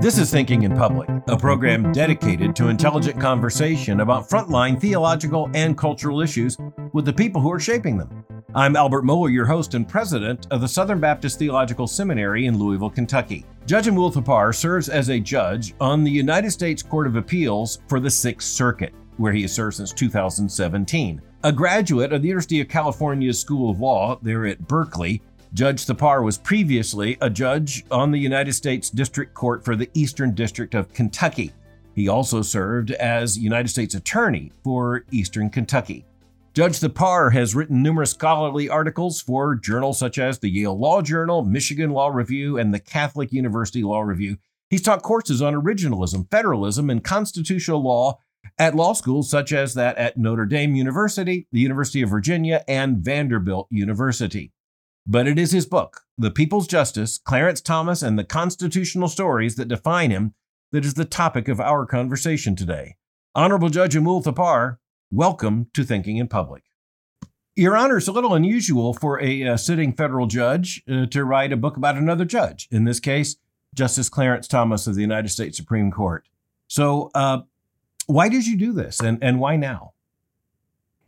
This is Thinking in Public, a program dedicated to intelligent conversation about frontline theological and cultural issues with the people who are shaping them. I'm Albert Mohler, your host and president of the Southern Baptist Theological Seminary in Louisville, Kentucky. Judge Amul Thapar serves as a judge on the United States Court of Appeals for the Sixth Circuit, where he has served since 2017. A graduate of the University of California School of Law there at Berkeley, Judge Thapar was previously a judge on the United States District Court for the Eastern District of Kentucky. He also served as United States Attorney for Eastern Kentucky. Judge Thapar has written numerous scholarly articles for journals such as the Yale Law Journal, Michigan Law Review, and the Catholic University Law Review. He's taught courses on originalism, federalism, and constitutional law at law schools such as that at Notre Dame University, the University of Virginia, and Vanderbilt University. But it is his book, The People's Justice, Clarence Thomas, and the Constitutional Stories that define him, that is the topic of our conversation today. Honorable Judge Amul Thapar, welcome to Thinking in Public. Your Honor, it's a little unusual for a uh, sitting federal judge uh, to write a book about another judge, in this case, Justice Clarence Thomas of the United States Supreme Court. So, uh, why did you do this and, and why now?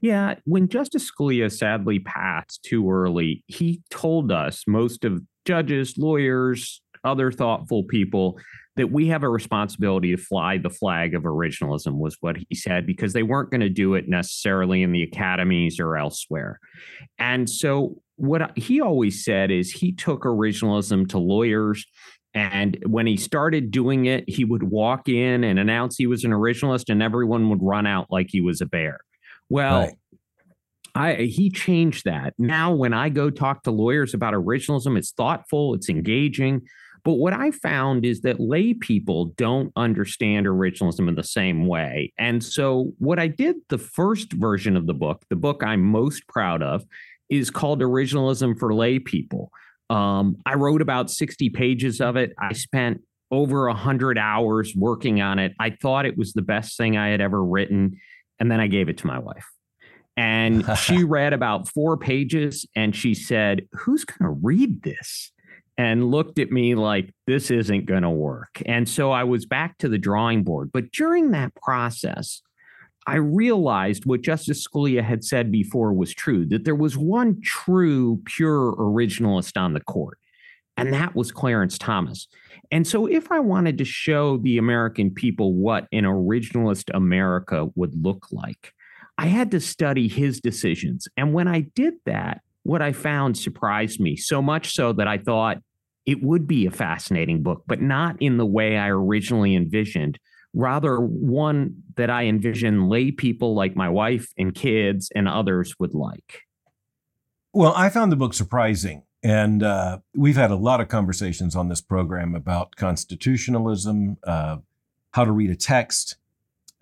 Yeah, when Justice Scalia sadly passed too early, he told us, most of judges, lawyers, other thoughtful people, that we have a responsibility to fly the flag of originalism, was what he said, because they weren't going to do it necessarily in the academies or elsewhere. And so, what he always said is he took originalism to lawyers. And when he started doing it, he would walk in and announce he was an originalist, and everyone would run out like he was a bear. Well, right. I he changed that. Now when I go talk to lawyers about originalism, it's thoughtful, it's engaging. But what I found is that lay people don't understand originalism in the same way. And so what I did the first version of the book, the book I'm most proud of, is called Originalism for Lay People. Um, I wrote about 60 pages of it. I spent over 100 hours working on it. I thought it was the best thing I had ever written. And then I gave it to my wife. And she read about four pages and she said, Who's going to read this? And looked at me like, This isn't going to work. And so I was back to the drawing board. But during that process, I realized what Justice Scalia had said before was true that there was one true, pure originalist on the court, and that was Clarence Thomas. And so, if I wanted to show the American people what an originalist America would look like, I had to study his decisions. And when I did that, what I found surprised me so much so that I thought it would be a fascinating book, but not in the way I originally envisioned. Rather, one that I envision lay people like my wife and kids and others would like. Well, I found the book surprising. And uh, we've had a lot of conversations on this program about constitutionalism, uh, how to read a text.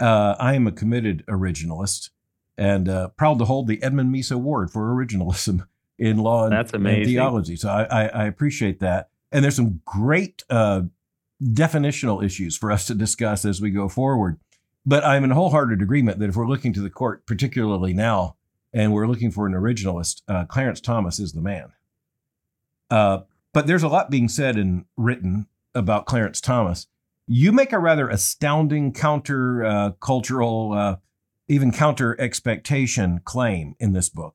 Uh, I am a committed originalist and uh, proud to hold the Edmund Meese Award for originalism in law and, That's amazing. and theology. So I, I, I, appreciate that. And there's some great uh, definitional issues for us to discuss as we go forward. But I'm in wholehearted agreement that if we're looking to the court, particularly now, and we're looking for an originalist, uh, Clarence Thomas is the man. Uh, but there's a lot being said and written about Clarence Thomas. You make a rather astounding counter uh, cultural uh, even counter expectation claim in this book.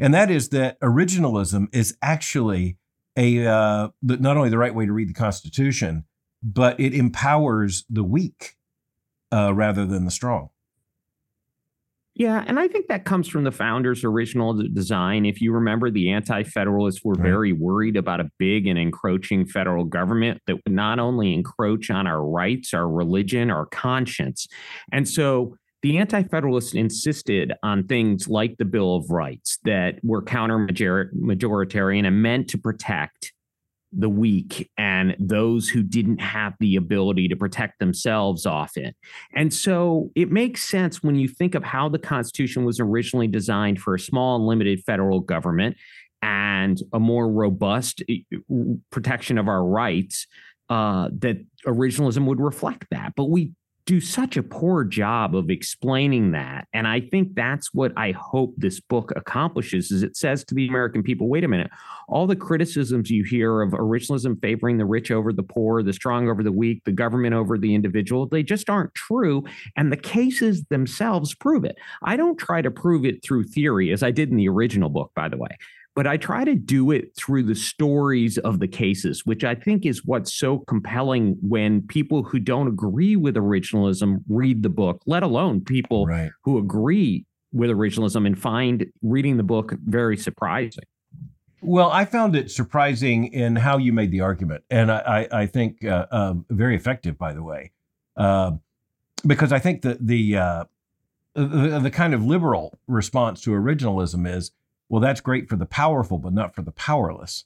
And that is that originalism is actually a uh, not only the right way to read the Constitution, but it empowers the weak uh, rather than the strong. Yeah, and I think that comes from the founders' original design. If you remember, the anti federalists were right. very worried about a big and encroaching federal government that would not only encroach on our rights, our religion, our conscience. And so the Anti Federalists insisted on things like the Bill of Rights that were counter majoritarian and meant to protect the weak and those who didn't have the ability to protect themselves it. And so it makes sense when you think of how the Constitution was originally designed for a small and limited federal government and a more robust eh, protection of our rights uh, that originalism would reflect that. But we do such a poor job of explaining that. And i think that's what i hope this book accomplishes is it says to the american people wait a minute. All the criticisms you hear of originalism favoring the rich over the poor the strong over the weak the government over the individual they just aren't true and the cases themselves prove it. I don't try to prove it through theory as i did in the original book by the way but I try to do it through the stories of the cases, which I think is what's so compelling when people who don't agree with originalism read the book, let alone people right. who agree with originalism and find reading the book very surprising. Well, I found it surprising in how you made the argument, and I, I, I think uh, uh, very effective, by the way, uh, because I think that the, uh, the the kind of liberal response to originalism is well, that's great for the powerful, but not for the powerless.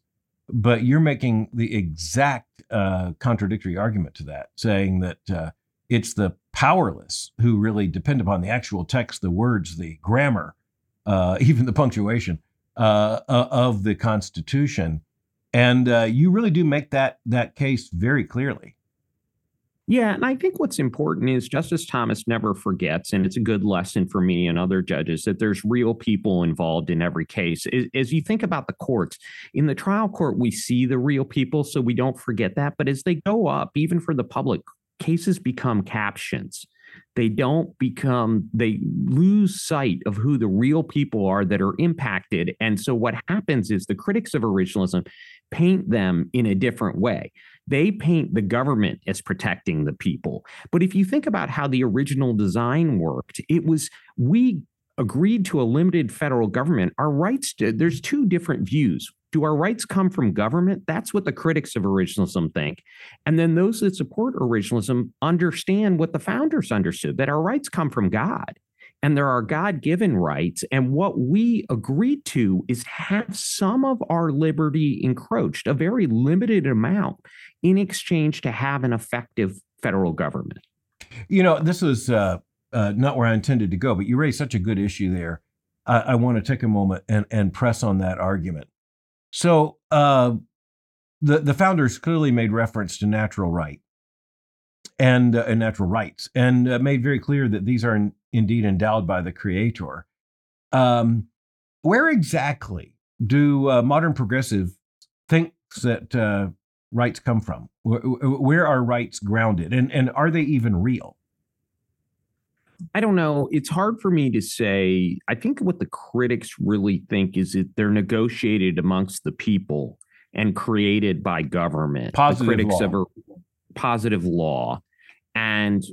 But you're making the exact uh, contradictory argument to that, saying that uh, it's the powerless who really depend upon the actual text, the words, the grammar, uh, even the punctuation uh, of the Constitution. And uh, you really do make that that case very clearly. Yeah, and I think what's important is Justice Thomas never forgets, and it's a good lesson for me and other judges that there's real people involved in every case. As you think about the courts, in the trial court, we see the real people, so we don't forget that. But as they go up, even for the public, cases become captions. They don't become, they lose sight of who the real people are that are impacted. And so what happens is the critics of originalism paint them in a different way. They paint the government as protecting the people. But if you think about how the original design worked, it was we agreed to a limited federal government. Our rights, there's two different views. Do our rights come from government? That's what the critics of originalism think. And then those that support originalism understand what the founders understood that our rights come from God and there are God given rights. And what we agreed to is have some of our liberty encroached, a very limited amount, in exchange to have an effective federal government. You know, this was uh, uh, not where I intended to go, but you raised such a good issue there. I, I want to take a moment and, and press on that argument. So, uh, the, the founders clearly made reference to natural right and, uh, and natural rights and uh, made very clear that these are in, indeed endowed by the creator. Um, where exactly do uh, modern progressive think that uh, rights come from? Where, where, are rights grounded, and and are they even real? I don't know. It's hard for me to say. I think what the critics really think is that they're negotiated amongst the people and created by government. Positive the critics law. of a positive law. And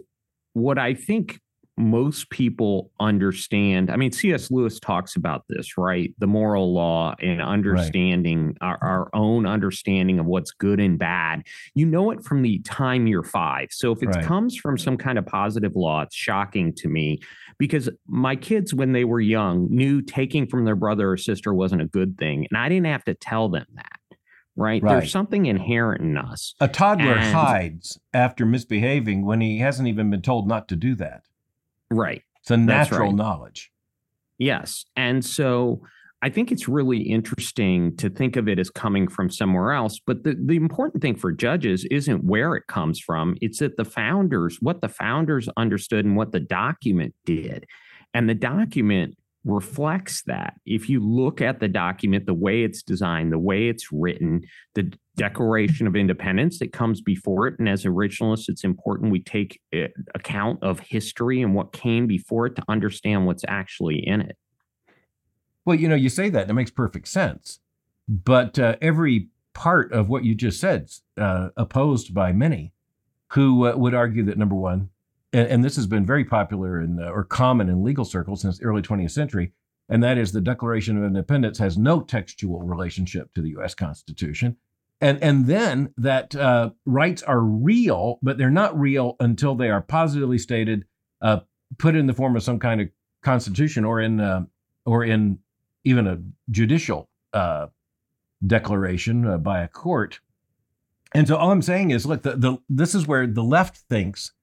what I think most people understand. I mean, C.S. Lewis talks about this, right? The moral law and understanding right. our, our, own understanding of what's good and bad. You know it from the time you're five. So if it right. comes from some kind of positive law, it's shocking to me because my kids, when they were young, knew taking from their brother or sister wasn't a good thing. And I didn't have to tell them that. Right? right. There's something inherent in us. A toddler and, hides after misbehaving when he hasn't even been told not to do that. Right. It's a natural right. knowledge. Yes. And so I think it's really interesting to think of it as coming from somewhere else. But the, the important thing for judges isn't where it comes from, it's that the founders, what the founders understood and what the document did. And the document reflects that. If you look at the document, the way it's designed, the way it's written, the Declaration of Independence that comes before it, and as originalists, it's important we take eh, account of history and what came before it to understand what's actually in it. Well, you know, you say that, it makes perfect sense. But uh, every part of what you just said, uh, opposed by many who uh, would argue that number one, and, and this has been very popular in, or common in legal circles since the early 20th century, and that is the Declaration of Independence has no textual relationship to the U.S. Constitution. And, and then that uh, rights are real, but they're not real until they are positively stated, uh, put in the form of some kind of constitution or in uh, or in even a judicial uh, declaration uh, by a court. And so all I'm saying is, look, the, the, this is where the left thinks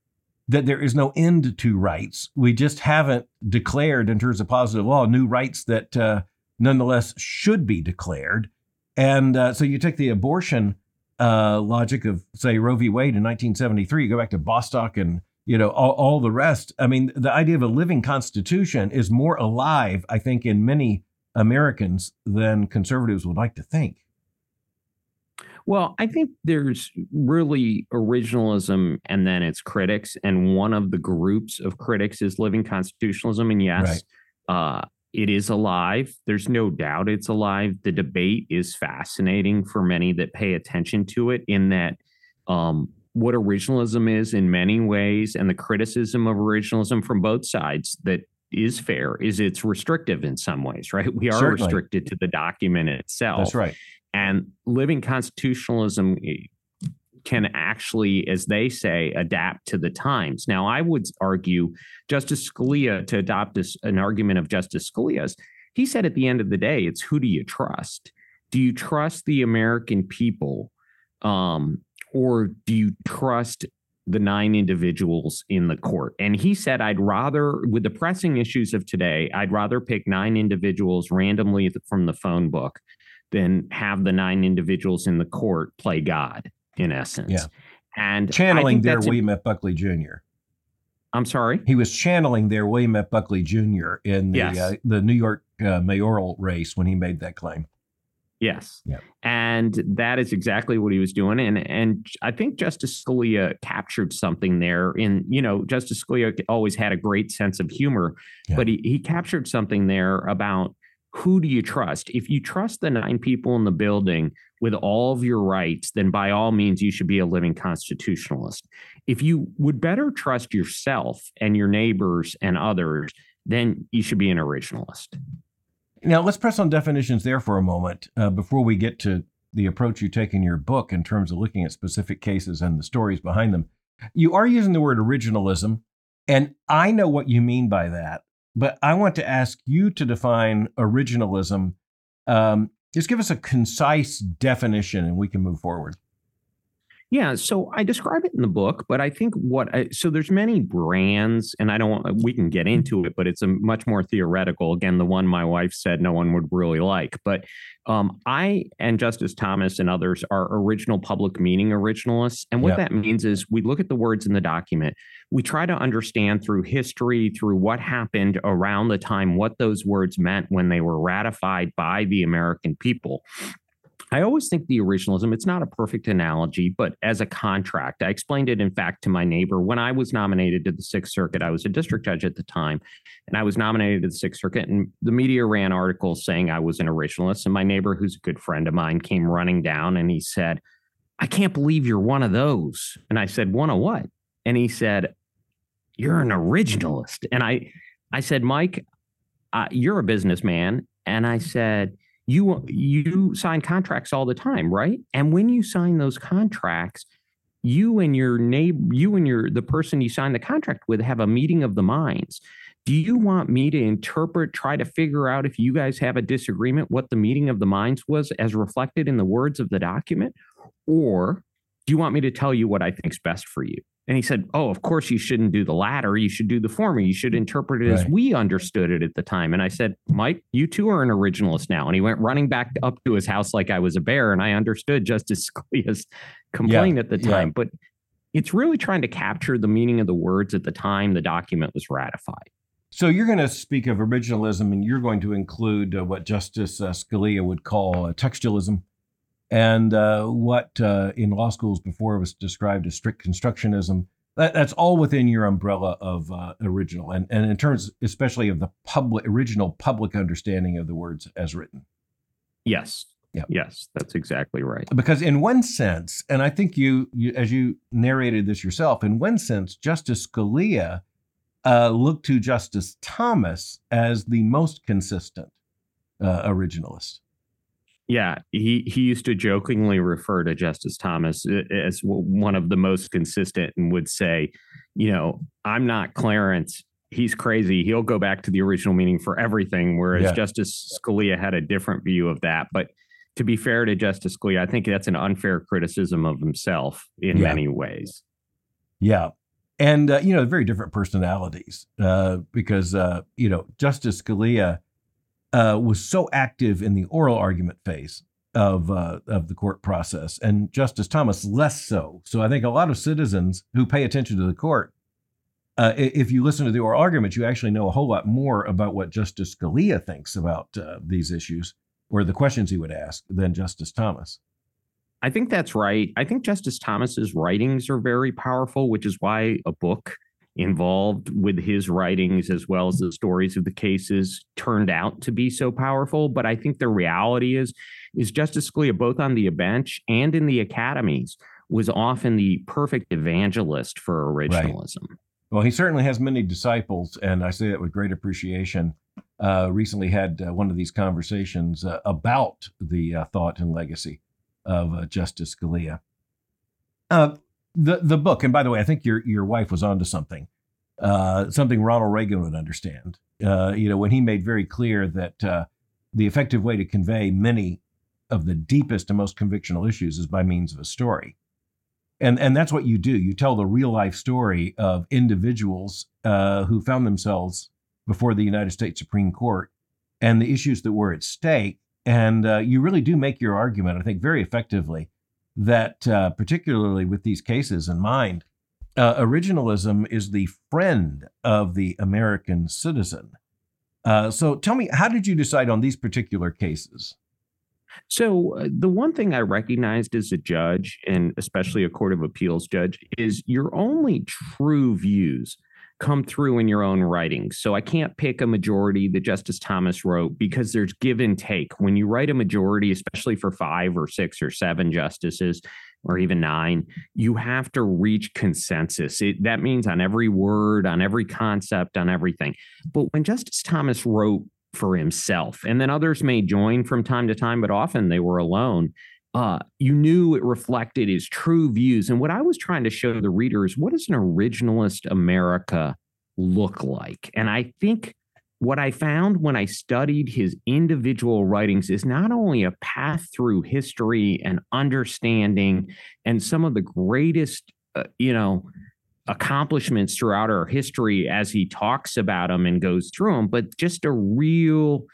that there is no end to rights. We just haven't declared, in terms of positive law, new rights that uh, nonetheless should be declared. And uh, so you take the abortion uh, logic of, say, Roe v. Wade in 1973, you go back to Bostock and you know, all, all the rest. I mean, the idea of a living constitution is more alive, I think, in many Americans than conservatives would like to think. Well, I think there's really originalism and then it's critics. And one of the groups of critics is living constitutionalism. And yes, right. uh, it is alive. There's no doubt it's alive. The debate is fascinating for many that pay attention to it, in that um, what originalism is in many ways, and the criticism of originalism from both sides that is fair is it's restrictive in some ways, right? We are Certainly. restricted to the document itself. That's right. And living constitutionalism eh, can actually, as they say, adapt to the times. Now, I would argue Justice Scalia, to adopt this, an argument of Justice Scalia's, he said at the end of the day, it's who do you trust? Do you trust the American people um, or do you trust the nine individuals in the court. And he said, I'd rather, with the pressing issues of today, I'd rather pick nine individuals randomly from the phone book than have the nine individuals in the court play God, in essence. Yeah. And channeling their William F. Buckley Jr. I'm sorry. He was channeling their William F. Buckley Jr. in the yes. uh, the New York uh, mayoral race when he made that claim. Yes. Yep. And that is exactly what he was doing. And and I think Justice Scalia captured something there in, you know, Justice Scalia always had a great sense of humor, but he, he captured something there about who do you trust? If you trust the nine people in the building with all of your rights, then by all means you should be a living constitutionalist. If you would better trust yourself and your neighbors and others, then you should be an originalist. Now, let's press on definitions there for a moment uh, before we get to the approach you take in your book in terms of looking at specific cases and the stories behind them. You are using the word originalism, and I know what you mean by that, but I want to ask you to define originalism. Um, just give us a concise definition and we can move forward. Yeah, so I describe it in the book, but I think what I, so there's many brands, and I don't want we can get into it, but it's a much more theoretical. Again, the one my wife said no one would really like, but um, I and Justice Thomas and others are original public meaning originalists, and what yeah. that means is we look at the words in the document, we try to understand through history, through what happened around the time, what those words meant when they were ratified by the American people. I always think the originalism, it's not a perfect analogy, but as a contract, I explained it, in fact, to my neighbor when I was nominated to the Sixth Circuit. I was a district judge at the time, and I was nominated to the Sixth Circuit, and the media ran articles saying I was an originalist. And my neighbor, who's a good friend of mine, came running down and he said, I can't believe you're one of those. And I said, One of what? And he said, You're an originalist. And I, I said, Mike, uh, you're a businessman. And I said, you you sign contracts all the time right? And when you sign those contracts you and your neighbor you and your the person you sign the contract with have a meeting of the minds. Do you want me to interpret try to figure out if you guys have a disagreement what the meeting of the minds was as reflected in the words of the document? Or do you want me to tell you what i think's best for you and he said, Oh, of course you shouldn't do the latter. You should do the former. You should interpret it right. as we understood it at the time. And I said, Mike, you too are an originalist now. And he went running back up to his house like I was a bear. And I understood Justice Scalia's complaint yeah. at the time. Yeah. But it's really trying to capture the meaning of the words at the time the document was ratified. So you're going to speak of originalism and you're going to include uh, what Justice uh, Scalia would call uh, textualism and uh, what uh, in law schools before was described as strict constructionism. That, that's all within your umbrella of uh, original, and, and in terms especially of the public original public understanding of the words as written. Yes. Yeah. Yes, that's exactly right. Because in one sense, and I think you, you as you narrated this yourself, in one sense, Justice Scalia uh, looked to Justice Thomas as the most consistent uh, originalist. Yeah, he he used to jokingly refer to Justice Thomas as one of the most consistent, and would say, you know, I'm not Clarence. He's crazy. He'll go back to the original meaning for everything, whereas yeah. Justice Scalia had a different view of that. But to be fair to Justice Scalia, I think that's an unfair criticism of himself in yeah. many ways. Yeah, and uh, you know, very different personalities uh, because uh, you know Justice Scalia uh, was so active in the oral argument phase of uh, of the court process, and Justice Thomas less so. So I think a lot of citizens who pay attention to the court uh, if you listen to the oral arguments, you actually know a whole lot more about what Justice Scalia thinks about uh, these issues or the questions he would ask than Justice Thomas. I think that's right. I think Justice Thomas's writings are very powerful, which is why a book involved with his writings as well as the stories of the cases turned out to be so powerful. But I think the reality is, is Justice Scalia, both on the bench and in the academies, was often the perfect evangelist for originalism. Right. Well, he certainly has many disciples, and I say that with great appreciation. Uh, recently had uh, one of these conversations uh, about the uh, thought and legacy of uh, Justice Scalia. Uh, the the book, and by the way, I think your your wife was onto something, something Ronald Reagan would understand. you know, when he made very clear that the effective way to convey many of the deepest and most convictional issues is by means of a story and and that's what you do. You tell the real life story of individuals uh, who found themselves before the United States Supreme Court and the issues that were at stake, and uh, you really do make your argument, I think, very effectively. That uh, particularly with these cases in mind, uh, originalism is the friend of the American citizen. Uh, so tell me, how did you decide on these particular cases? So, uh, the one thing I recognized as a judge, and especially a Court of Appeals judge, is your only true views come through in your own writing. So, I can't pick a majority that Justice Thomas wrote because there's give and take. When you write a majority, especially for five or six or seven justices, or even nine, you have to reach consensus. It, that means on every word, on every concept, on everything. But when Justice Thomas wrote for himself. And then others may join from time to time, but often they were alone. Uh, you knew it reflected his true views. And what I was trying to show the reader is what does an originalist America look like? And I think what I found when I studied his individual writings is not only a path through history and understanding and some of the greatest, uh, you know, accomplishments throughout our history as he talks about them and goes through them, but just a real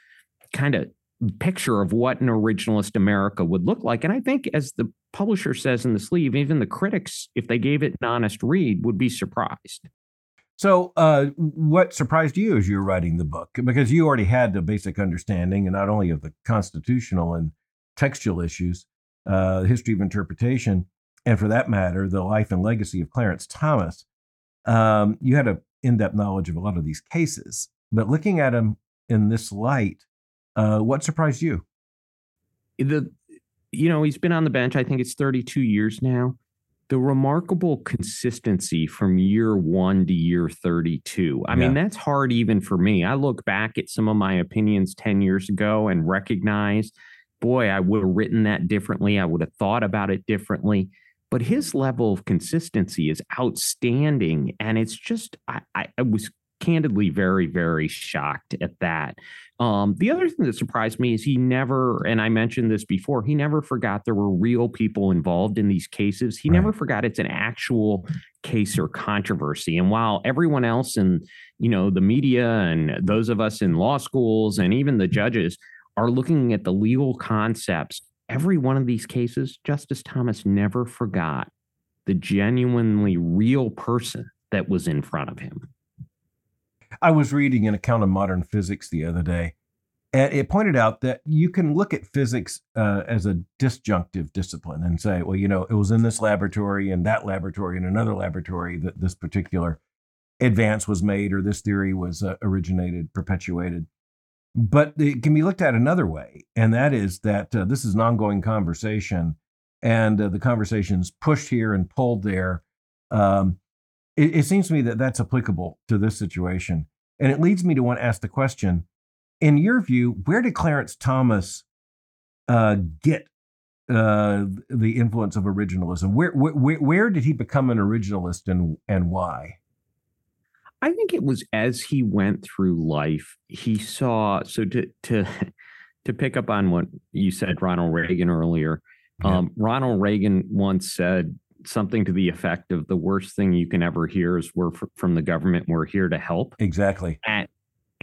kind of picture of what an originalist America would look like. And I think, as the publisher says in the sleeve, even the critics, if they gave it an honest read, would be surprised. So, uh, what surprised you as you were writing the book? Because you already had a basic understanding, and not only of the constitutional and textual issues, uh, history of interpretation, and for that matter, the life and legacy of Clarence Thomas, um, you had an in depth knowledge of a lot of these cases. But looking at them in this light, uh, what surprised you? The, you know, he's been on the bench, I think it's 32 years now. The remarkable consistency from year one to year 32. I yeah. mean, that's hard even for me. I look back at some of my opinions 10 years ago and recognize, boy, I would have written that differently. I would have thought about it differently but his level of consistency is outstanding. And it's just, I, I was candidly very, very shocked at that. Um, the other thing that surprised me is he never, and I mentioned this before, he never forgot there were real people involved in these cases. He right. never forgot it's an actual case or controversy. And while everyone else in, you know, the media and those of us in law schools and even the judges are looking at the legal concepts every one of these cases, Justice Thomas never forgot the genuinely real person that was in front of him. I was reading an account of modern physics the other day, and it pointed out that you can look at physics uh, as a disjunctive discipline and say, well, you know, it was in this laboratory and that laboratory and another laboratory that this particular advance was made or this theory was uh, originated, perpetuated. But it can be looked at another way, and that is that uh, this is an ongoing conversation, and uh, the conversation's pushed here and pulled there. Um, it, it seems to me that that's applicable to this situation, and it leads me to want to ask the question: In your view, where did Clarence Thomas uh, get uh, the influence of originalism? Where, where where did he become an originalist, and and why? I think it was as he went through life, he saw. So to to to pick up on what you said, Ronald Reagan earlier. Yeah. Um, Ronald Reagan once said something to the effect of the worst thing you can ever hear is we're f- from the government. We're here to help. Exactly. And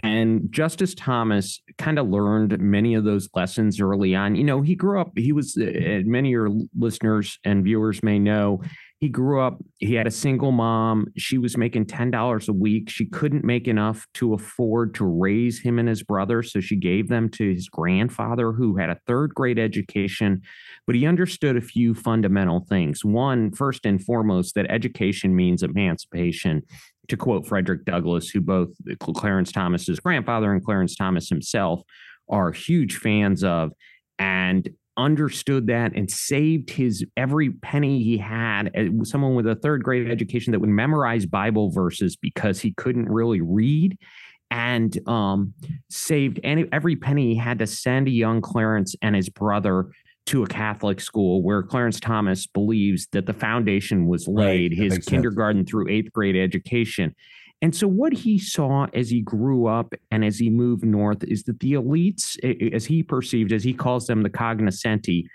And Justice Thomas kind of learned many of those lessons early on. You know, he grew up, he was, uh, many of your listeners and viewers may know, he grew up, he had a single mom. She was making $10 a week. She couldn't make enough to afford to raise him and his brother. So she gave them to his grandfather, who had a third grade education. But he understood a few fundamental things. One, first and foremost, that education means emancipation. To quote Frederick Douglass, who both Clarence Thomas's grandfather and Clarence Thomas himself are huge fans of. And understood that and saved his every penny he had. Someone with a third grade education that would memorize Bible verses because he couldn't really read and um, saved any, every penny he had to send a young Clarence and his brother to a Catholic school where Clarence Thomas believes that the foundation was laid, right, his kindergarten sense. through eighth grade education. And so, what he saw as he grew up and as he moved north is that the elites, as he perceived, as he calls them, the cognoscenti,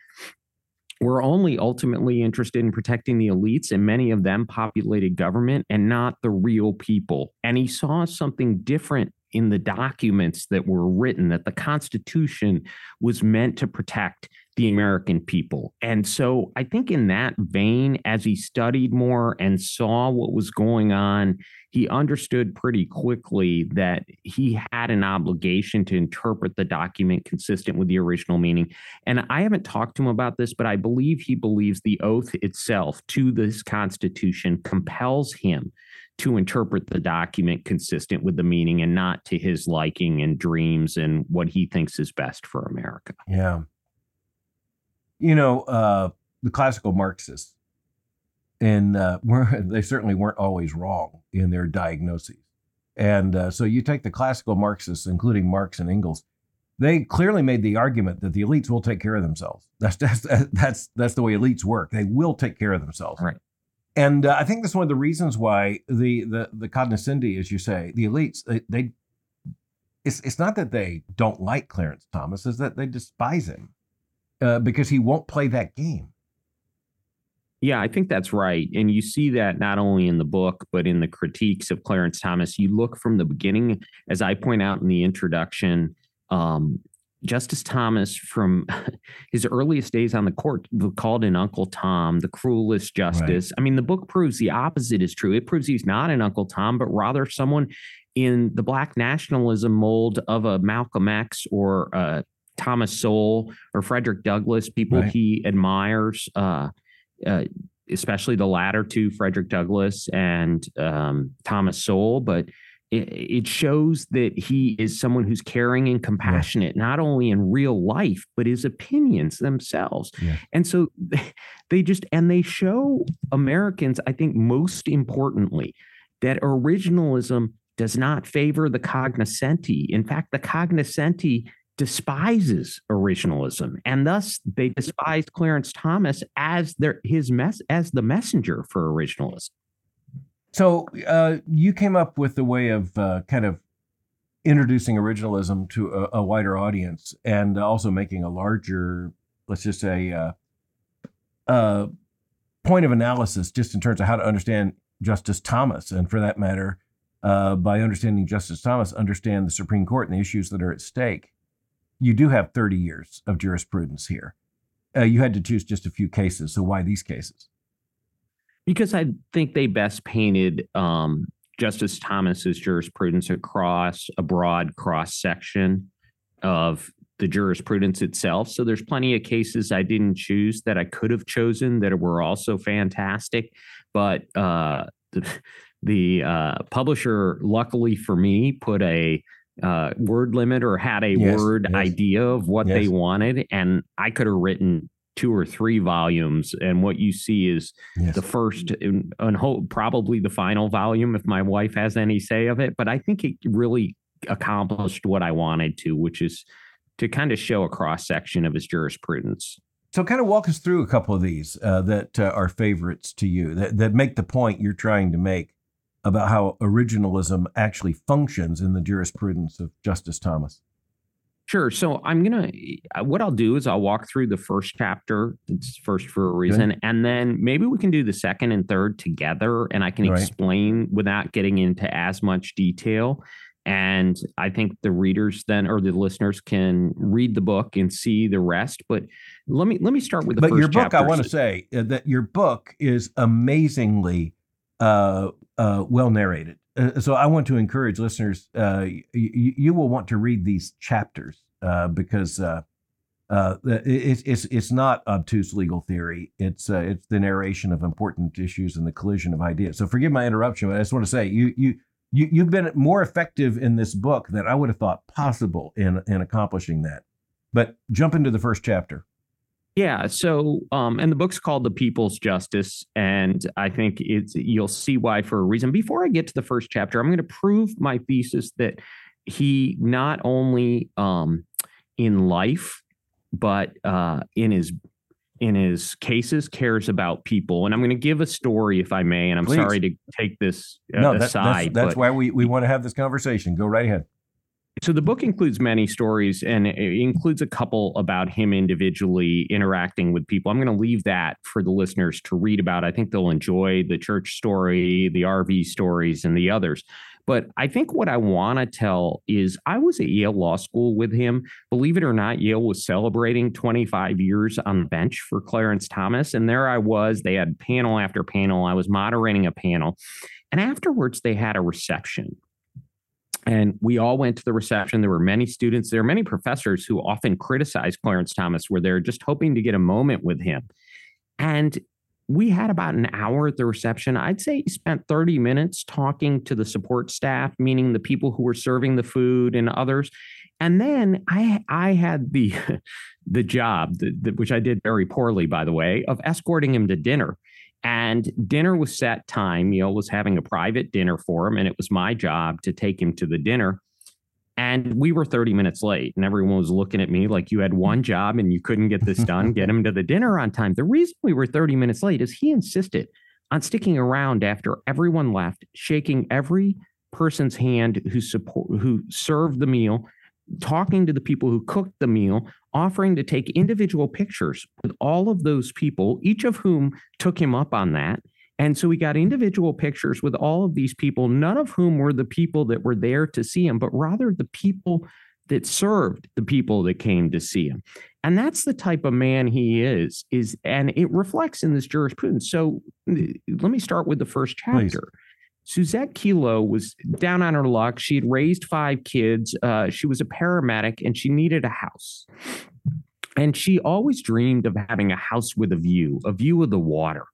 were only ultimately interested in protecting the elites, and many of them populated government and not the real people. And he saw something different in the documents that were written that the Constitution was meant to protect the American people. And so I think in that vein, as he studied more and saw what was going on, he understood pretty quickly that he had an obligation to interpret the document consistent with the original meaning. And I haven't talked to him about this, but I believe he believes the oath itself to this Constitution compels him to interpret the document consistent with the meaning and not to his liking and dreams and what he thinks is best for America. Yeah you know, uh, the classical Marxists, and uh, they certainly weren't always wrong in their diagnoses. And uh, so you take the classical Marxists, including Marx and Engels, they clearly made the argument that the elites will take care of themselves. That's that's that's that's the way elites work. They will take care of themselves. Right. And uh, I think that's one of the reasons why the the the cognoscenti, as you say, the elites, they, they it's it's not that they don't like Clarence Thomas, is that they despise him uh, because he won't play that game. Yeah, I think that's right. And you see that not only in the book, but in the critiques of Clarence Thomas. You look from the beginning, as I point out in the introduction, um, Justice Thomas, from his earliest days on the court, called in Uncle Tom the cruelest justice. Right. I mean, the book proves the opposite is true. It proves he's not an Uncle Tom, but rather someone in the black nationalism mold of a Malcolm X or a Thomas Sowell or Frederick Douglass, people right. he admires, uh, uh, especially the latter two, Frederick Douglass and um, Thomas Sowell. But it, shows that he is someone who's caring and compassionate, yeah. not only in real life, but his opinions themselves. Yeah. And so they just, and they show Americans, I think, most importantly, that originalism does not favor the cognoscenti. In fact, the cognoscenti despises originalism and thus they despised clarence thomas as their his mess as the messenger for originalism so uh, you came up with the way of uh, kind of introducing originalism to a, a, wider audience and also making a larger let's just say uh, uh, point of analysis just in terms of how to understand justice thomas and for that matter uh, by understanding justice thomas understand the supreme court and the issues that are at stake you do have 30 years of jurisprudence here. Uh, you had to choose just a few cases. So why these cases? Because I think they best painted um, Justice Thomas's jurisprudence across a broad cross section of the jurisprudence itself. So there's plenty of cases I didn't choose that I could have chosen that were also fantastic, but uh, the, the uh, publisher, luckily for me, put a uh, word limit or had a yes, word yes. idea of what yes. they wanted, and I could have written two or three volumes. And what you see is the first and, and hope, probably the final volume, if my wife has any say of it. But I think it really accomplished what I wanted to, which is to kind of show a cross section of his jurisprudence. So, kind of walk us through a couple of these uh, that uh, are favorites to you that, that make the point you're trying to make about how originalism actually functions in the jurisprudence of Justice Thomas? Sure. So I'm gonna. What I'll do is I'll walk through the first chapter. It's first for a reason, Good. and then maybe we can do the second and third together, and I can right. explain without getting into as much detail. and I think the readers then or the listeners can read the book and see the rest. But let me let me start with the but your book. chapter. I want to say uh, that your book is amazingly uh, uh, well narrated. Uh, so I want to encourage listeners. Uh, y- you will want to read these chapters uh, because uh, uh, it's it's it's not obtuse legal theory. It's it's the narration of important issues and the collision of ideas. So forgive my interruption, but I just want to say you you you you've been more effective in this book than I would have thought possible in in accomplishing that. But jump into the first chapter. Yeah. So, um, and the book's called The People's Justice, and I think it's you'll see why for a reason. Before I get to the first chapter, I'm going to prove my thesis that he not only um, in life, but uh, in his in his cases cares about people. And I'm going to give a story, if I may. And I'm Please. sorry to take this uh, No, that, aside. that's, that's why we, we want to have this conversation. Go right ahead. So the book includes many stories and it includes a couple about him individually interacting with people. I'm going to leave that for the listeners to read about. I think they'll enjoy the church story, the RV stories, and the others. But I think what I want to tell is I was at Yale Law School with him. Believe it or not, Yale was celebrating 25 years on the bench for Clarence Thomas. And there I was. They had panel after panel. I was moderating a panel. And afterwards, they had a reception. And we all went to the reception. There were many students, there were many professors who often criticized Clarence Thomas, where they're just hoping to get a moment with him. And we had about an hour at the reception. I'd say he spent 30 minutes talking to the support staff, meaning the people who were serving the food and others. And then I I had the the job, the, the, which I did very poorly, by the way, of escorting him to dinner. And dinner was set time. Yale was having a private dinner for him, and it was my job to take him to the dinner. And we were 30 minutes late, and everyone was looking at me like you had one job and you couldn't get this done, get him to the dinner on time. The reason we were 30 minutes late is he insisted on sticking around after everyone left, shaking every person's hand who support who served the meal, talking to the people who cooked the meal, offering to take individual pictures with all of those people, each of whom took him up on that. And so we got individual pictures with all of these people, none of whom were the people that were there to see him, but rather the people that served the people that came to see him. And that's the type of man he is, is and it reflects in this jurisprudence. So uh, let me start with the first Please. Susette Kelo was down on her luck. She had raised five kids. Uh, she was a paramedic and she needed a house. And she always dreamed of having a house with a view, a view of the water.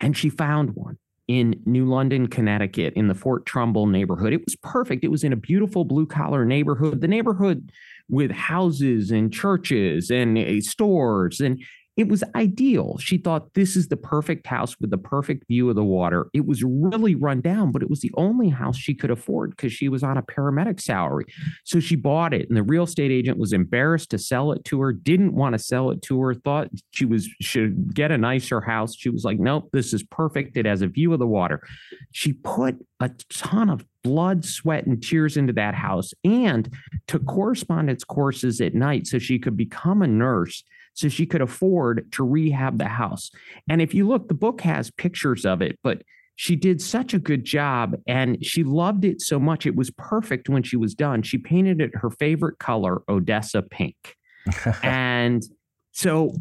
And she found one in New London, Connecticut, in the Fort Trumbull neighborhood. It was perfect. It was in a beautiful blue collar neighborhood, the neighborhood with houses and churches and uh, stores. And it was ideal. She thought this is the perfect house with the perfect view of the water. It was really run down, but it was the only house she could afford because she was on a paramedic salary. So she bought it, and the real estate agent was embarrassed to sell it to her, didn't want to sell it to her, thought she was should get a nicer house. She was like, nope, this is perfect. It has a view of the water. She put a ton of blood, sweat, and tears into that house and took correspondence courses at night so she could become a nurse so she could afford to rehab the house. And if you look, the book has pictures of it, but she did such a good job and she loved it so much. It was perfect when she was done. She painted it her favorite color, Odessa pink. and so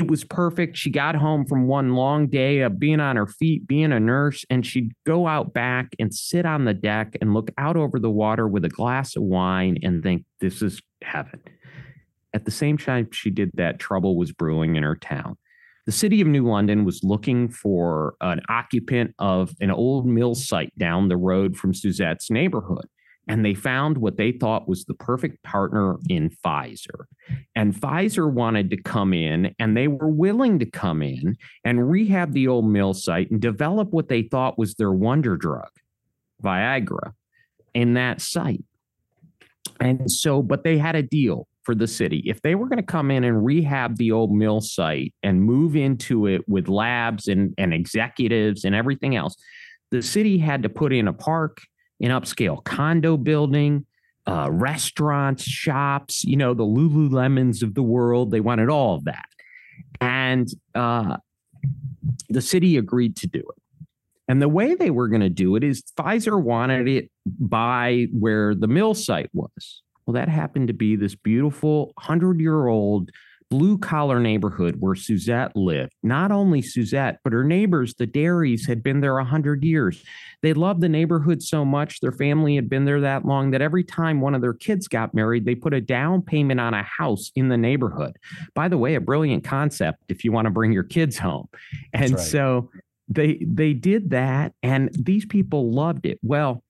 it was perfect. She got home from one long day of being on her feet, being a nurse, and she'd go out back and sit on the deck and look out over the water with a glass of wine and think, this is heaven. At the same time she did that, trouble was brewing in her town. The city of New London was looking for an occupant of an old mill site down the road from Susette's neighborhood. And they found what they thought was the perfect partner in Pfizer. And Pfizer wanted to come in, and they were willing to come in and rehab the old mill site and develop what they thought was their wonder drug, Viagra, in that site. And so, but they had a deal for the city. If they were going to come in and rehab the old mill site and move into it with labs and, and executives and everything else, the city had to put in a park, an upscale condo building, uh, restaurants, shops, you know, the Lululemons of the world. They wanted all of that. And uh, the city agreed to do it. And the way they were going to do it is Pfizer wanted it by where the mill site was. Well, that happened to be this beautiful 100 year old blue collar neighborhood where Susette lived. Not only Susette, but her neighbors, the Derys, had been there 100 years. They loved the neighborhood so much, their family had been there that long that every time one of their kids got married, they put a down payment on a house in the neighborhood. By the way, a brilliant concept if you want to bring your kids home. And right. so they they did that and these people loved it. Well,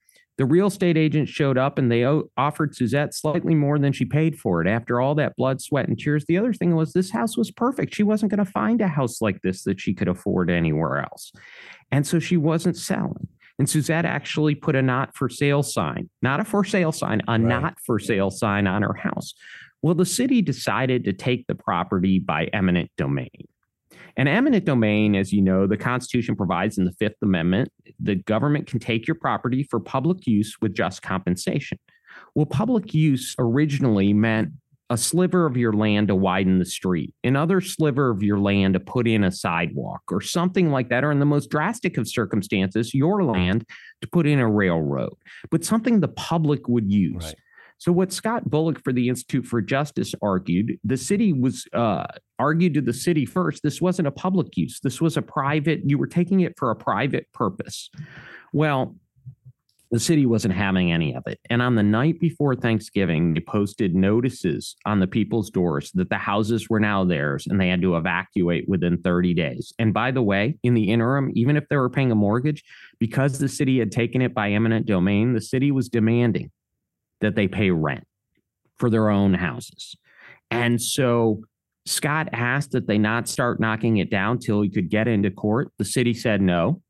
the real estate agent showed up and they offered Susette slightly more than she paid for it after all that blood, sweat, and tears. The other thing was this house was perfect. She wasn't going to find a house like this that she could afford anywhere else. And so she wasn't selling. And Susette actually put a not for sale sign, not a for sale sign, a right. not for sale sign on her house. Well, the city decided to take the property by eminent domain. And eminent domain, as you know, the Constitution provides in the Fifth Amendment, the government can take your property for public use with just compensation. Well, public use originally meant a sliver of your land to widen the street, another sliver of your land to put in a sidewalk or something like that, or in the most drastic of circumstances, your land to put in a railroad, but something the public would use. Right. So, what Scott Bullock for the Institute for Justice argued, the city was uh, argued to the city first. This wasn't a public use. This was a private. You were taking it for a private purpose. Well, the city wasn't having any of it. And on the night before Thanksgiving, they posted notices on the people's doors that the houses were now theirs and they had to evacuate within 30 days. And by the way, in the interim, even if they were paying a mortgage, because the city had taken it by eminent domain, the city was demanding that they pay rent for their own houses. And so Scott asked that they not start knocking it down till he could get into court. The city said no.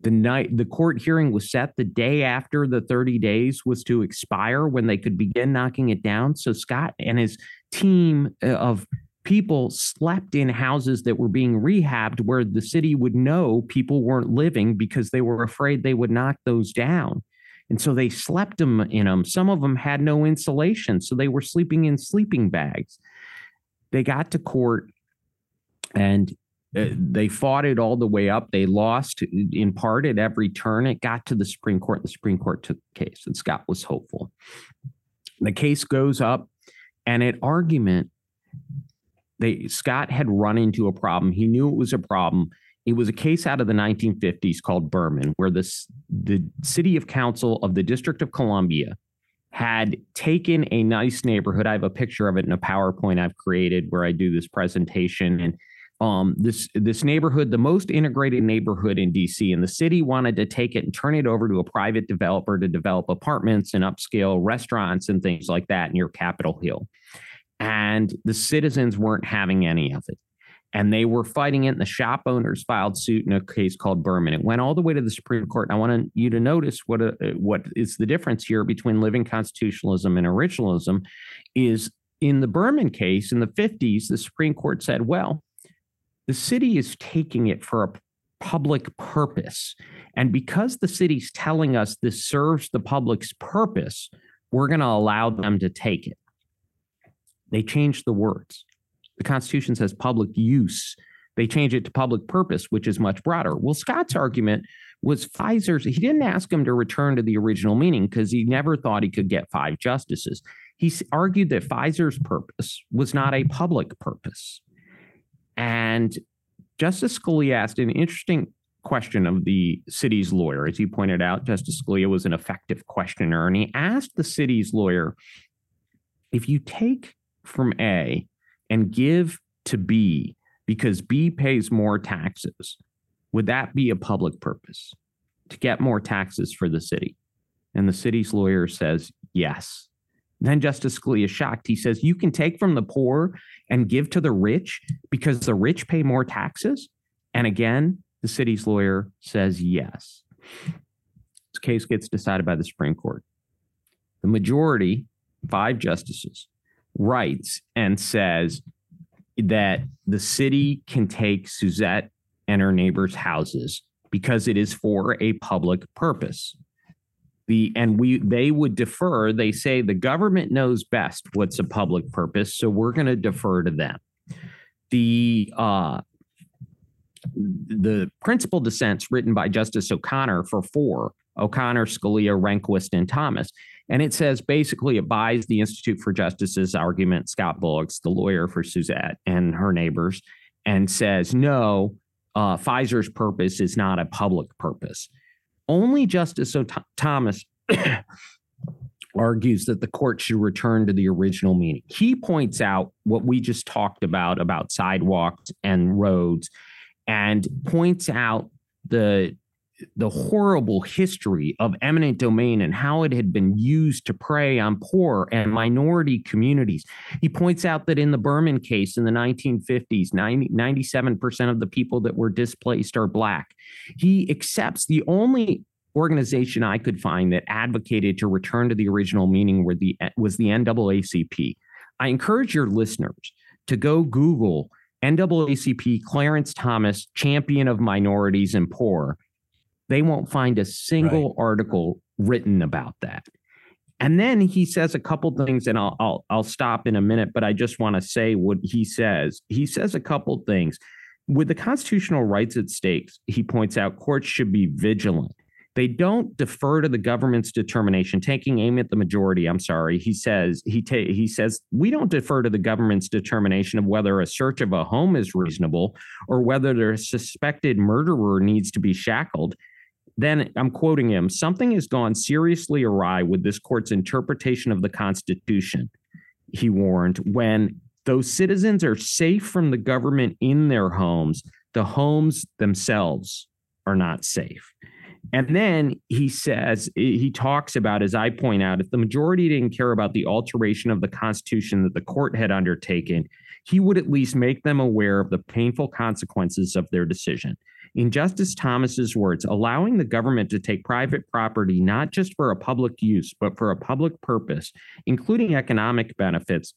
The night the court hearing was set the day after the 30 days was to expire when they could begin knocking it down. So Scott and his team uh, of people slept in houses that were being rehabbed where the city would know people weren't living because they were afraid they would knock those down. And so they slept them in them. Some of them had no insulation, so they were sleeping in sleeping bags. They got to court and uh, they fought it all the way up. They lost in part at every turn. It got to the Supreme Court. The Supreme Court took the case, and Scott was hopeful. The case goes up, and at argument, they Scott had run into a problem. He knew it was a problem. It was a case out of the 1950s called Berman, where this, the city of council of the District of Columbia had taken a nice neighborhood. I have a picture of it in a PowerPoint I've created where I do this presentation. And um, this this neighborhood, the most integrated neighborhood in DC, and the city wanted to take it and turn it over to a private developer to develop apartments and upscale restaurants and things like that near Capitol Hill. And the citizens weren't having any of it and they were fighting it. And the shop owners filed suit in a case called Berman. It went all the way to the Supreme Court. And I want you to notice what a, uh, what is the difference here between living constitutionalism and originalism. Is in the Berman case in the 50s, the Supreme Court said, well, the city is taking it for a public purpose. And because the city's telling us this serves the public's purpose, we're going to allow them to take it. They changed the words. The Constitution says public use. They change it to public purpose, which is much broader. Well, Scott's argument was Pfizer's. He didn't ask him to return to the original meaning because he never thought he could get five justices. He argued that Pfizer's purpose was not a public purpose. And Justice Scalia asked an interesting question of the city's lawyer. As you pointed out, Justice Scalia was an effective questioner, and he asked the city's lawyer if you take from A and give to B because B pays more taxes, would that be a public purpose to get more taxes for the city? And the city's lawyer says, yes. Then Justice Scalia shocked. He says, You can take from the poor and give to the rich because the rich pay more taxes? And again, the city's lawyer says yes. This case gets decided by the Supreme Court. The majority, five justices, writes and says that the city can take Susette and her neighbors' houses because it is for a public purpose. The and we they would defer. They say the government knows best what's a public purpose, so we're going to defer to them. The uh, the principal dissents written by Justice O'Connor for four O'Connor, Scalia, Rehnquist, and Thomas. And it says basically it buys the Institute for Justice's argument, Scott Bullocks, the lawyer for Susette and her neighbors, and says, no, uh, Pfizer's purpose is not a public purpose. Only Justice o- Thomas argues that the court should return to the original meaning. He points out what we just talked about about sidewalks and roads and points out the the horrible history of eminent domain and how it had been used to prey on poor and minority communities. He points out that in the Berman case in the 1950s, 90, 97% of the people that were displaced are Black. He accepts the only organization I could find that advocated to return to the original meaning were the, was the NAACP. I encourage your listeners to go Google NAACP Clarence Thomas, champion of minorities and poor. They won't find a single right. article written about that. And then he says a couple things, and I'll, I'll I'll stop in a minute, but I just want to say what he says. He says a couple things. With the constitutional rights at stake, he points out courts should be vigilant they don't defer to the government's determination, taking aim at the majority. I'm sorry. He says he ta- he says we don't defer to the government's determination of whether a search of a home is reasonable or whether the suspected murderer needs to be shackled. Then I'm quoting him something has gone seriously awry with this court's interpretation of the Constitution, he warned, when those citizens are safe from the government in their homes, the homes themselves are not safe. And then he says, he talks about, as I point out, if the majority didn't care about the alteration of the Constitution that the court had undertaken, he would at least make them aware of the painful consequences of their decision. In Justice Thomas's words, allowing the government to take private property not just for a public use, but for a public purpose, including economic benefits,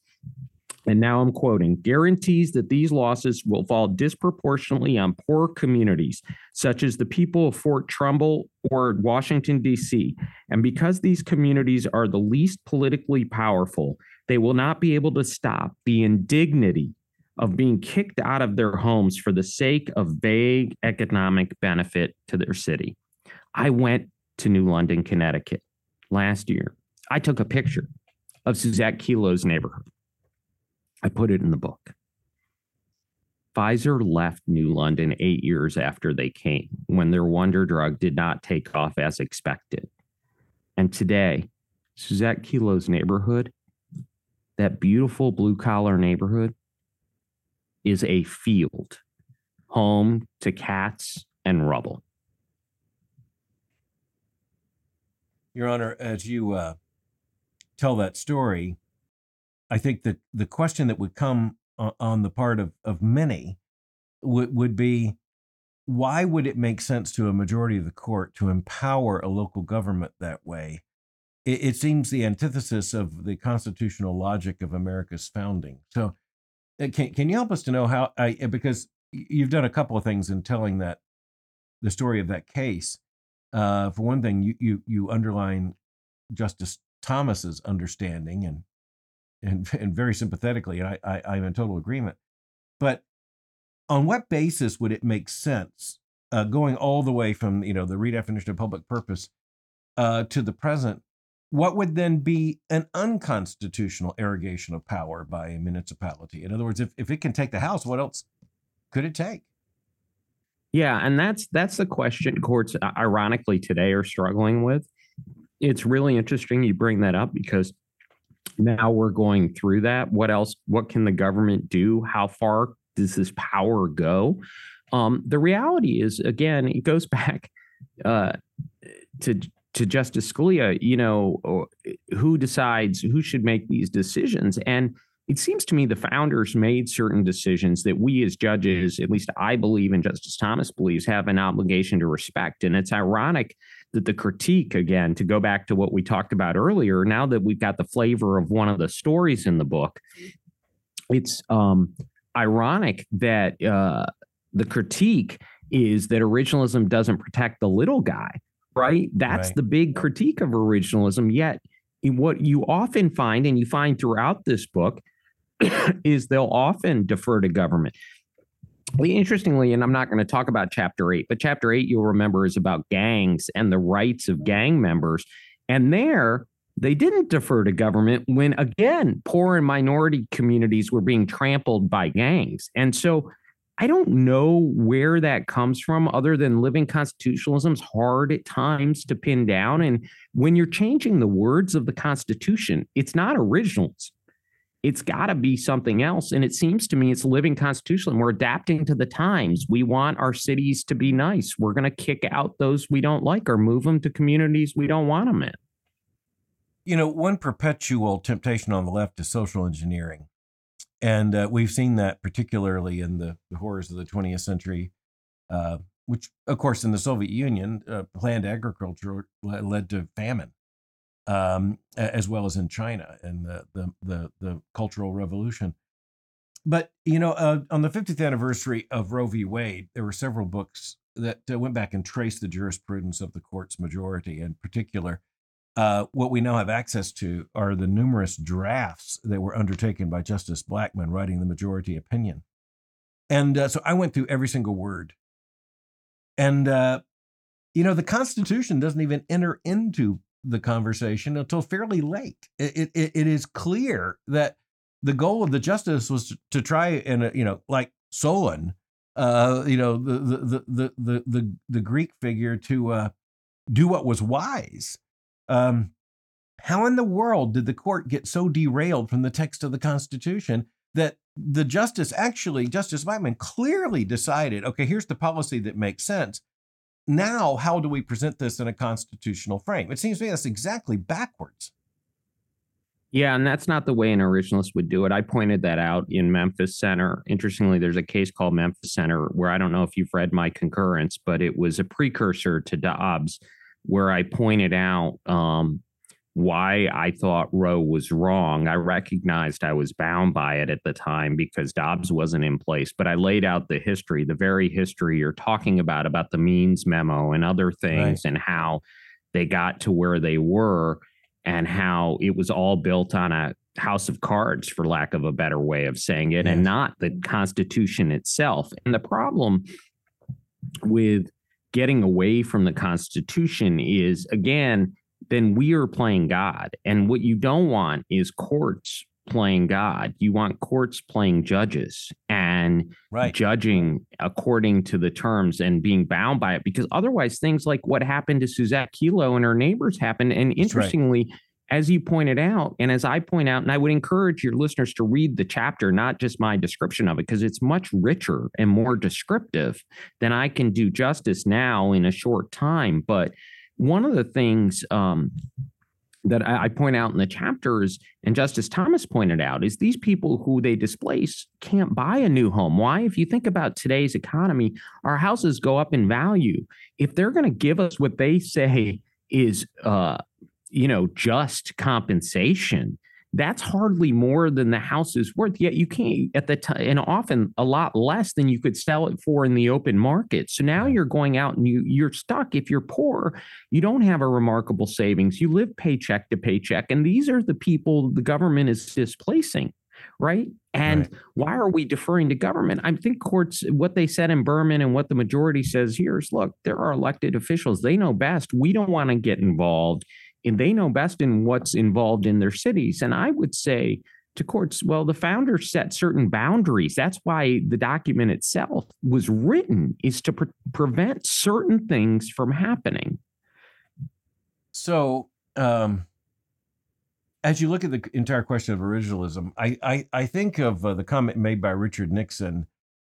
and now I'm quoting, guarantees that these losses will fall disproportionately on poor communities, such as the people of Fort Trumbull or Washington, D.C. And because these communities are the least politically powerful, they will not be able to stop the indignity of being kicked out of their homes for the sake of vague economic benefit to their city. I went to New London, Connecticut last year. I took a picture of Susette Kelo's neighborhood. I put it in the book. Pfizer left New London eight years after they came when their wonder drug did not take off as expected. And today, Susette Kelo's neighborhood, that beautiful blue collar neighborhood, is a field home to cats and rubble. Your Honor, as you uh, tell that story, I think that the question that would come on the part of, of many would, would be why would it make sense to a majority of the court to empower a local government that way? It, it seems the antithesis of the constitutional logic of America's founding. So, can, can you help us to know how? I, because you've done a couple of things in telling that the story of that case. Uh, for one thing, you, you you underline Justice Thomas's understanding and and, and very sympathetically, and I, I, I'm in total agreement. But on what basis would it make sense, uh, going all the way from you know the redefinition of public purpose uh, to the present? What would then be an unconstitutional irrigation of power by a municipality? In other words, if, if it can take the house, what else could it take? Yeah, and that's that's the question courts ironically today are struggling with. It's really interesting you bring that up because now we're going through that. What else? What can the government do? How far does this power go? Um, the reality is, again, it goes back uh, to to Justice Scalia. You know, who decides who should make these decisions? And it seems to me the founders made certain decisions that we as judges, at least I believe, and Justice Thomas believes, have an obligation to respect. And it's ironic that the critique, again, to go back to what we talked about earlier, now that we've got the flavor of one of the stories in the book, it's um, ironic that uh, the critique is that originalism doesn't protect the little guy, right? That's right. the big critique of originalism. Yet, what you often find, and you find throughout this book, is they'll often defer to government. Interestingly, and I'm not going to talk about chapter eight, but chapter eight, you'll remember, is about gangs and the rights of gang members. And there, they didn't defer to government when, again, poor and minority communities were being trampled by gangs. And so I don't know where that comes from other than living constitutionalism is hard at times to pin down. And when you're changing the words of the Constitution, it's not originals. It's got to be something else. And it seems to me it's living constitutionalism. We're adapting to the times. We want our cities to be nice. We're going to kick out those we don't like or move them to communities we don't want them in. You know, one perpetual temptation on the left is social engineering. And uh, we've seen that particularly in the, the, horrors of the 20th century, uh, which, of course, in the Soviet Union, uh, planned agriculture led to famine, um, as well as in China and the, the, the, the Cultural Revolution. But, you know, uh, on the 50th anniversary of Roe v. Wade, there were several books that uh, went back and traced the jurisprudence of the court's majority, in particular uh, what we now have access to are the numerous drafts that were undertaken by Justice Blackmun writing the majority opinion. And uh, so I went through every single word. And, uh, you know, the Constitution doesn't even enter into the conversation until fairly late. It, it, it is clear that the goal of the justice was to, to try and, you know, like Solon, uh, you know, the, the, the, the, the, the Greek figure to uh, do what was wise um, how in the world did the court get so derailed from the text of the Constitution that the justice actually, Justice Blackmun, clearly decided, okay, here's the policy that makes sense. Now, how do we present this in a constitutional frame? It seems to me that's exactly backwards. Yeah, and that's not the way an originalist would do it. I pointed that out in Memphis Center. Interestingly, there's a case called Memphis Center where I don't know if you've read my concurrence, but it was a precursor to Dobbs where I pointed out um, why I thought Roe was wrong. I recognized I was bound by it at the time because Dobbs wasn't in place, but I laid out the history, the very history you're talking about, about the Means memo and other things, right. and how they got to where they were, and how it was all built on a house of cards, for lack of a better way of saying it, yes. and not the Constitution itself. And the problem with getting away from the Constitution is, again, then we are playing God. And what you don't want is courts playing God. You want courts playing judges and right. judging according to the terms and being bound by it. Because otherwise, things like what happened to Susette Kelo and her neighbors happened. And interestingly, right as you pointed out, and as I point out, and I would encourage your listeners to read the chapter, not just my description of it, because it's much richer and more descriptive than I can do justice now in a short time. But one of the things um, that I, I point out in the chapters, and Justice Thomas pointed out, is these people who they displace can't buy a new home. Why? If you think about today's economy, our houses go up in value. If they're going to give us what they say is uh, you know, just compensation, that's hardly more than the house is worth. Yet you can't at the time, and often a lot less than you could sell it for in the open market. So now you're going out and you you're stuck. If you're poor, you don't have a remarkable savings. You live paycheck to paycheck, and these are the people the government is displacing right? And right. why are we deferring to government? I think courts, what they said in Berman and what the majority says here is look, there are elected officials. They know best. We don't want to get involved and they know best in what's involved in their cities. And I would say to courts, well, the founders set certain boundaries. That's why the document itself was written is to pre- prevent certain things from happening. So, um, as you look at the entire question of originalism, I I, I think of uh, the comment made by Richard Nixon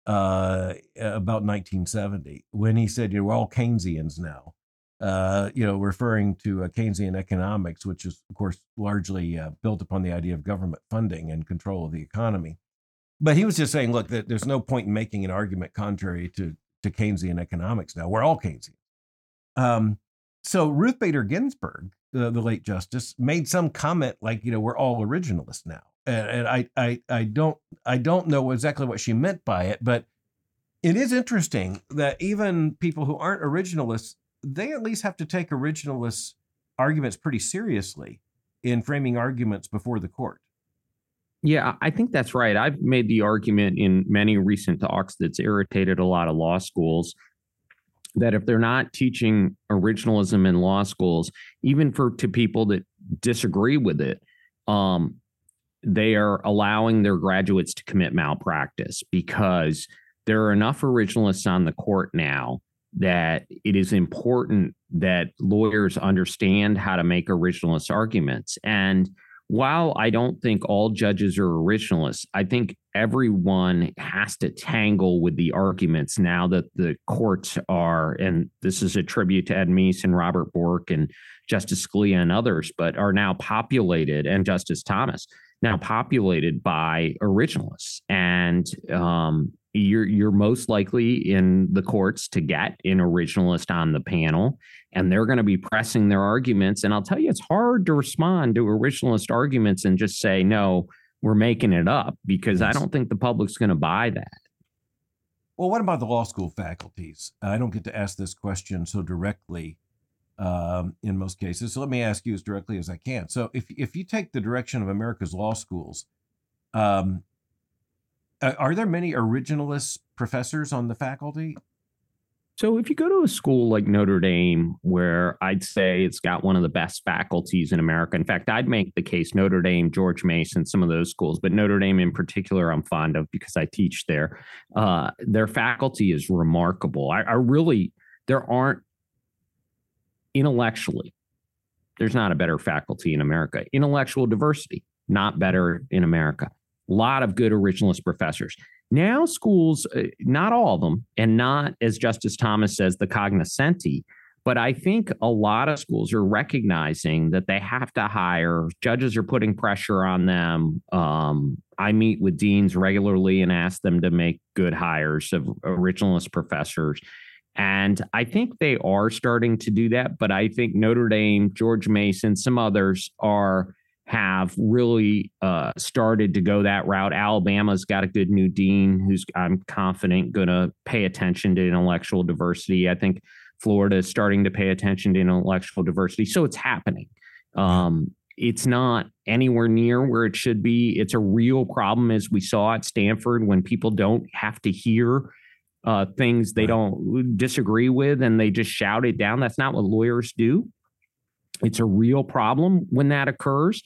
uh, about 1970 when he said, "You know, we're all Keynesians now." Uh, you know, referring to uh, Keynesian economics, which is, of course, largely uh, built upon the idea of government funding and control of the economy. But he was just saying, look, that there's no point in making an argument contrary to, to Keynesian economics now. We're all Keynesian. Um, so Ruth Bader Ginsburg, the, the late justice, made some comment like, you know, we're all originalists now. And, and I, I, I don't, I don't know exactly what she meant by it, but it is interesting that even people who aren't originalists they at least have to take originalist arguments pretty seriously in framing arguments before the court. Yeah, I think that's right. I've made the argument in many recent talks that's irritated a lot of law schools that if they're not teaching originalism in law schools, even for to people that disagree with it, um, they are allowing their graduates to commit malpractice because there are enough originalists on the court now that it is important that lawyers understand how to make originalist arguments. And while I don't think all judges are originalists, I think everyone has to tangle with the arguments now that the courts are, and this is a tribute to Ed Meese and Robert Bork and Justice Scalia and others, but are now populated, and Justice Thomas, now populated by originalists. And um, you're you're most likely in the courts to get an originalist on the panel and they're going to be pressing their arguments. And i'll tell you it's hard to respond to originalist arguments and just say no we're making it up because yes. i don't think the public's going to buy that. Well what about the law school faculties? I don't get to ask this question so directly um, in most cases. So let me ask you as directly as i can. So if, if you take the direction of america's law schools um, uh, are there many originalist professors on the faculty? So, if you go to a school like Notre Dame, where I'd say it's got one of the best faculties in America, in fact, I'd make the case Notre Dame, George Mason, some of those schools, but Notre Dame in particular, I'm fond of because I teach there. Uh, their faculty is remarkable. I, I really, there aren't intellectually, there's not a better faculty in America. Intellectual diversity, not better in America. A lot of good originalist professors. Now, schools, uh, not all of them, and not, as Justice Thomas says, the cognoscenti, but I think a lot of schools are recognizing that they have to hire, judges are putting pressure on them. Um, I meet with deans regularly and ask them to make good hires of originalist professors. And I think they are starting to do that. But I think Notre Dame, George Mason, some others are have really uh, started to go that route. Alabama's got a good new dean who's, I'm confident, going to pay attention to intellectual diversity. I think Florida is starting to pay attention to intellectual diversity. So it's happening. Um, it's not anywhere near where it should be. It's a real problem, as we saw at Stanford, when people don't have to hear uh, things they don't disagree with and they just shout it down. That's not what lawyers do. It's a real problem when that occurs.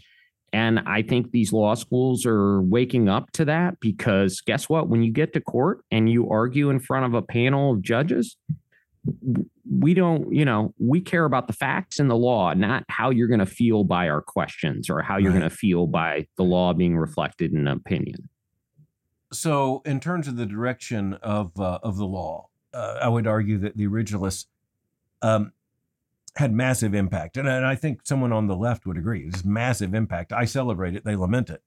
And I think these law schools are waking up to that because guess what? When you get to court and you argue in front of a panel of judges, we don't, you know, we care about the facts and the law, not how you're going to feel by our questions or how you're right. going to feel by the law being reflected in an opinion. So, in terms of the direction of uh, of the law, uh, I would argue that the originalists um, had massive impact. And, and I think someone on the left would agree. It's massive impact. I celebrate it. They lament it.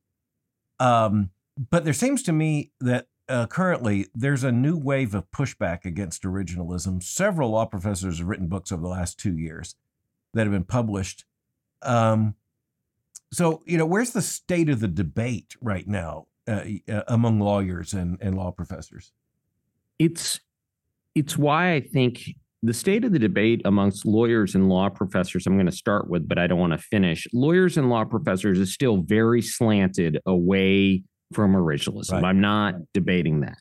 Um, but there seems to me that uh, currently there's a new wave of pushback against originalism. Several law professors have written books over the last two years that have been published. Um, so, you know, where's the state of the debate right now uh, uh among lawyers and, and law professors? It's it's why I think the state of the debate amongst lawyers and law professors, I'm going to start with, but I don't want to finish. Lawyers and law professors is still very slanted away from originalism. Right. I'm not debating that.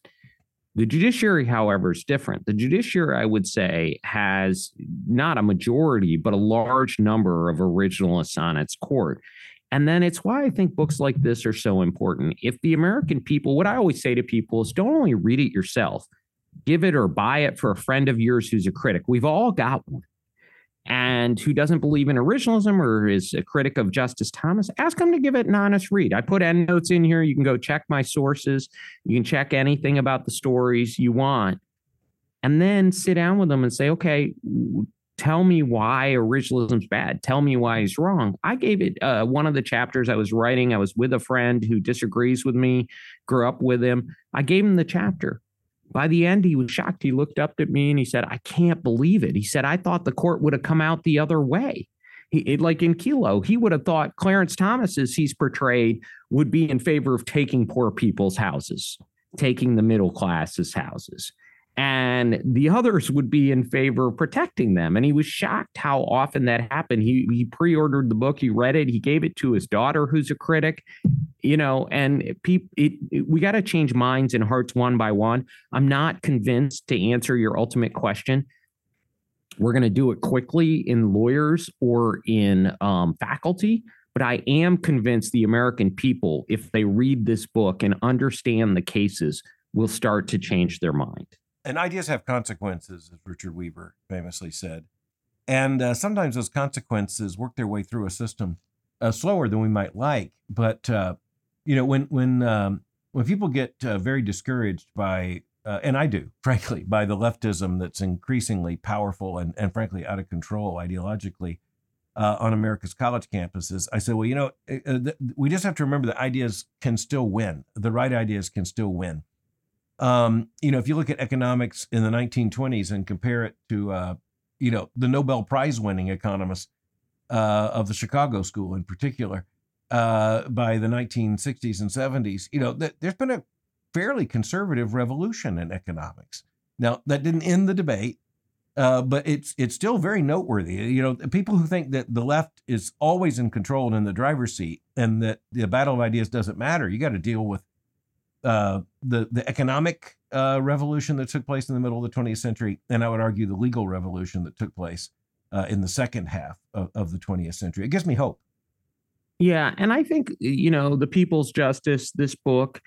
The judiciary, however, is different. The judiciary, I would say, has not a majority, but a large number of originalists on its court. And then it's why I think books like this are so important. If the American people, what I always say to people is don't only read it yourself, give it or buy it for a friend of yours who's a critic. We've all got one. And who doesn't believe in originalism or is a critic of Justice Thomas, ask them to give it an honest read. I put endnotes in here. You can go check my sources. You can check anything about the stories you want. And then sit down with them and say, okay, tell me why originalism's bad. Tell me why he's wrong. I gave it uh, one of the chapters I was writing. I was with a friend who disagrees with me, grew up with him. I gave him the chapter. By the end, he was shocked. He looked up at me and he said, I can't believe it. He said, I thought the court would have come out the other way. He, like in Kelo, he would have thought Clarence Thomas, as he's portrayed, would be in favor of taking poor people's houses, taking the middle class's houses. And the others would be in favor of protecting them. And he was shocked how often that happened. He, he pre ordered the book, he read it, he gave it to his daughter, who's a critic you know, and people, we got to change minds and hearts one by one. I'm not convinced to answer your ultimate question. We're going to do it quickly in lawyers or in um, faculty, but I am convinced the American people, if they read this book and understand the cases, will start to change their mind. And ideas have consequences, as Richard Weaver famously said. And uh, sometimes those consequences work their way through a system uh, slower than we might like. But uh, you know, when when um, when people get uh, very discouraged by, uh, and I do, frankly, by the leftism that's increasingly powerful and and frankly out of control ideologically uh, on America's college campuses, I say, well, you know, th- we just have to remember that ideas can still win. The right ideas can still win. Um, you know, if you look at economics in the 1920s and compare it to uh, you know, the Nobel Prize winning economists uh, of the Chicago School in particular uh, by the 1960s and 70s. You know, th- there's been a fairly conservative revolution in economics. Now, that didn't end the debate, uh, but it's it's still very noteworthy. You know, people who think that the left is always in control and in the driver's seat, and that the battle of ideas doesn't matter. You got to deal with uh, the the economic uh, revolution that took place in the middle of the 20th century, and I would argue the legal revolution that took place uh, in the second half of, of the 20th century. It gives me hope. Yeah, and I think you know the People's Justice, this book,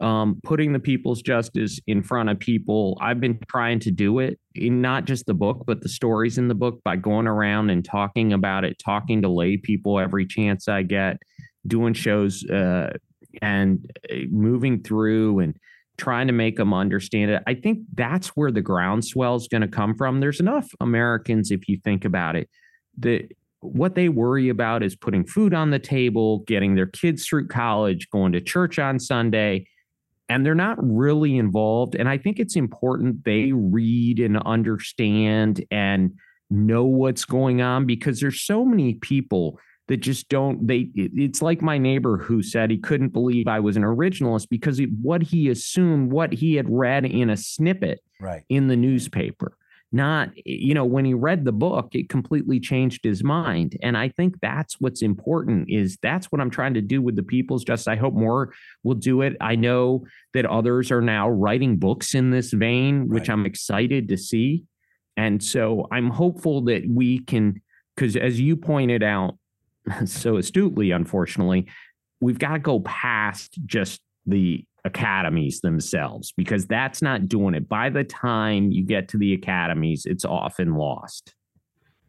um, putting the People's Justice in front of people. I've been trying to do it in not just the book, but the stories in the book by going around and talking about it, talking to lay people every chance I get, doing shows uh, and uh, moving through and trying to make them understand it. I think that's where the groundswell is going to come from. There's enough Americans, if you think about it, that what they worry about is putting food on the table, getting their kids through college, going to church on Sunday, and they're not really involved. And I think it's important they read and understand and know what's going on because there's so many people that just don't they it's like my neighbor who said he couldn't believe I was an originalist because he, what he assumed what he had read in a snippet right. in the newspaper. Not you know when he read the book it completely changed his mind. And i think that's what's important is that's what i'm trying to do with the people's. Just i hope more will do it. I know that others are now writing books in this vein which i'm excited to see. And so i'm hopeful that we can because as you pointed out so astutely, unfortunately, we've got to go past just the academies themselves because that's not doing it. By the time you get to the academies, it's often lost.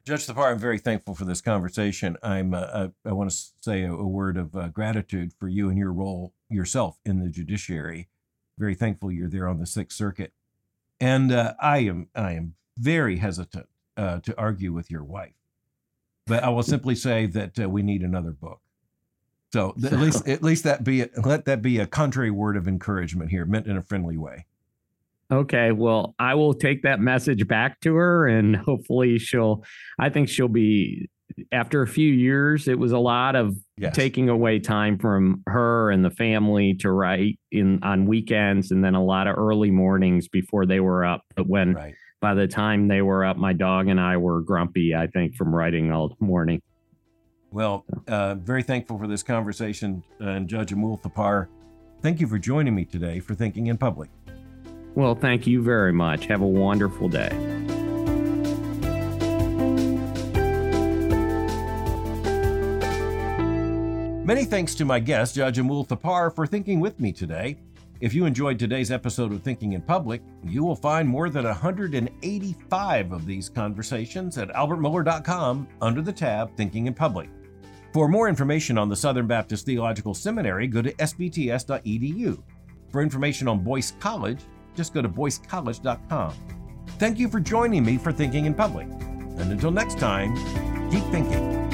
Judge Thapar, I'm very thankful for this conversation. I'm uh, uh I, want to say a, a word of uh, gratitude for you and your role yourself in the judiciary. Very thankful you're there on the Sixth Circuit, and uh, I am I am very hesitant uh, to argue with your wife but I will simply say that uh, we need another book. So at least at least that be a, let that be a contrary word of encouragement here, meant in a friendly way. Okay, well, I will take that message back to her, and hopefully she'll. I think she'll be. After a few years, it was a lot of yes. taking away time from her and the family to write in on weekends, and then a lot of early mornings before they were up. But when right by the time they were up, my dog and I were grumpy, I think, from writing all morning. Well, uh, very thankful for this conversation. Uh, and Judge Amul Thapar, thank you for joining me today for Thinking in Public. Well, thank you very much. Have a wonderful day. Many thanks to my guest, Judge Amul Thapar, for thinking with me today. If you enjoyed today's episode of Thinking in Public, you will find more than 185 of these conversations at albertmohler.com under the tab Thinking in Public. For more information on the Southern Baptist Theological Seminary, go to sbts.edu. For information on Boyce College, just go to boycecollege.com. Thank you for joining me for Thinking in Public. And until next time, keep thinking.